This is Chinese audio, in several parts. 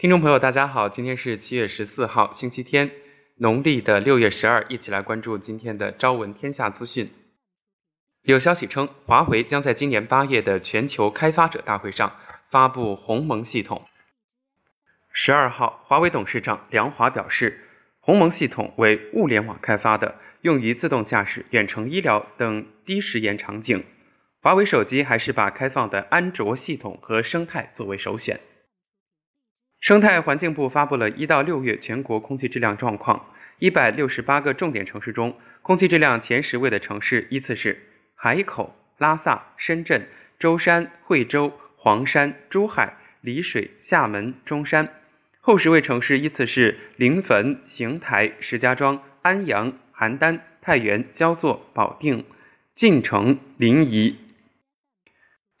听众朋友，大家好，今天是七月十四号，星期天，农历的六月十二，一起来关注今天的朝闻天下资讯。有消息称，华为将在今年八月的全球开发者大会上发布鸿蒙系统。十二号，华为董事长梁华表示，鸿蒙系统为物联网开发的，用于自动驾驶、远程医疗等低时延场景。华为手机还是把开放的安卓系统和生态作为首选。生态环境部发布了一到六月全国空气质量状况，一百六十八个重点城市中，空气质量前十位的城市依次是海口、拉萨、深圳、舟山、惠州、黄山、珠海、丽水、厦门、中山；后十位城市依次是临汾、邢台、石家庄、安阳、邯郸、太原、焦作、保定、晋城、临沂。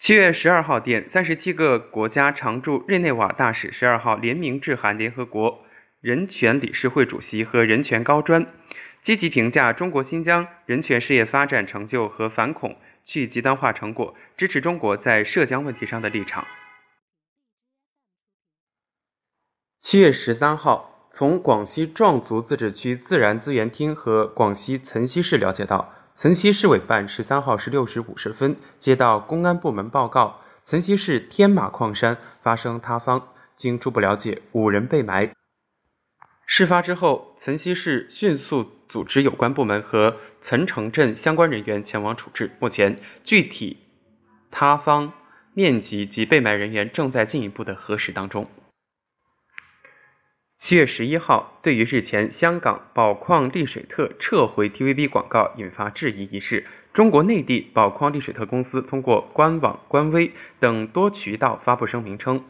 七月十二号电，三十七个国家常驻日内瓦大使十二号联名致函联合国人权理事会主席和人权高专，积极评价中国新疆人权事业发展成就和反恐去极端化成果，支持中国在涉疆问题上的立场。七月十三号，从广西壮族自治区自然资源厅和广西岑溪市了解到。岑溪市委办十三号十六时五十分接到公安部门报告，岑溪市天马矿山发生塌方，经初步了解，五人被埋。事发之后，岑溪市迅速组织有关部门和岑城镇相关人员前往处置。目前，具体塌方面积及被埋人员正在进一步的核实当中。七月十一号，对于日前香港宝矿力水特撤回 TVB 广告引发质疑一事，中国内地宝矿力水特公司通过官网、官微等多渠道发布声明称，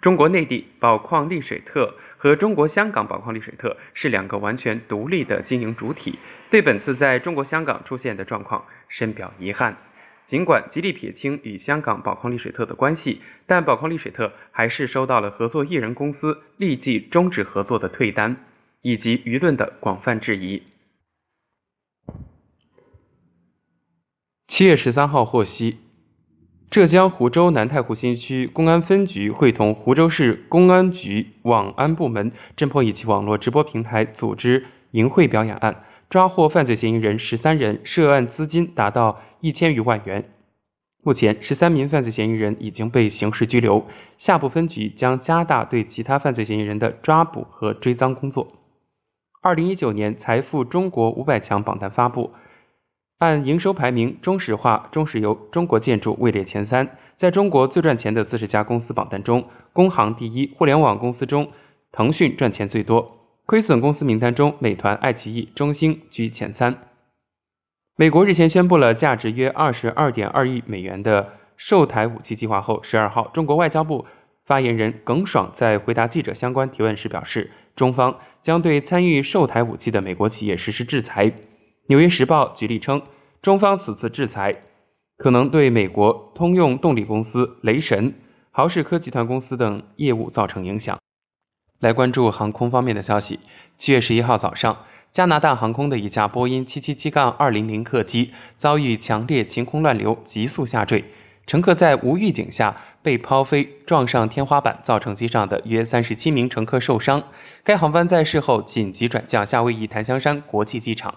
中国内地宝矿力水特和中国香港宝矿力水特是两个完全独立的经营主体，对本次在中国香港出现的状况深表遗憾。尽管极力撇清与香港宝矿力水特的关系，但宝矿力水特还是收到了合作艺人公司立即终止合作的退单，以及舆论的广泛质疑。七月十三号获悉，浙江湖州南太湖新区公安分局会同湖州市公安局网安部门，侦破一起网络直播平台组织淫秽表演案。抓获犯罪嫌疑人十三人，涉案资金达到一千余万元。目前，十三名犯罪嫌疑人已经被刑事拘留。下部分局将加大对其他犯罪嫌疑人的抓捕和追赃工作。二零一九年财富中国五百强榜单发布，按营收排名，中石化、中石油、中国建筑位列前三。在中国最赚钱的四十家公司榜单中，工行第一，互联网公司中，腾讯赚钱最多。亏损公司名单中，美团、爱奇艺、中兴居前三。美国日前宣布了价值约二十二点二亿美元的售台武器计划后，十二号，中国外交部发言人耿爽在回答记者相关提问时表示，中方将对参与售台武器的美国企业实施制裁。纽约时报举例称，中方此次制裁可能对美国通用动力公司、雷神、豪士科集团公司等业务造成影响。来关注航空方面的消息。七月十一号早上，加拿大航空的一架波音七七七杠二零零客机遭遇强烈晴空乱流，急速下坠，乘客在无预警下被抛飞，撞上天花板，造成机上的约三十七名乘客受伤。该航班在事后紧急转降夏威夷檀香山国际机场。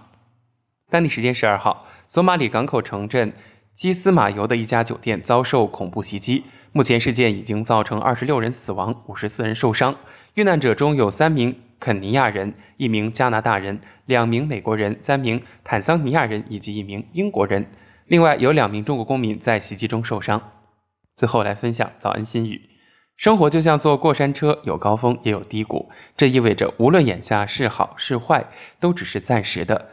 当地时间十二号，索马里港口城镇基斯马尤的一家酒店遭受恐怖袭击，目前事件已经造成二十六人死亡，五十四人受伤。遇难者中有三名肯尼亚人、一名加拿大人、两名美国人、三名坦桑尼亚人以及一名英国人。另外有两名中国公民在袭击中受伤。最后来分享早安心语：生活就像坐过山车，有高峰也有低谷。这意味着无论眼下是好是坏，都只是暂时的。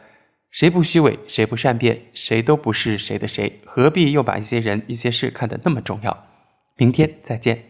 谁不虚伪，谁不善变，谁都不是谁的谁。何必又把一些人、一些事看得那么重要？明天再见。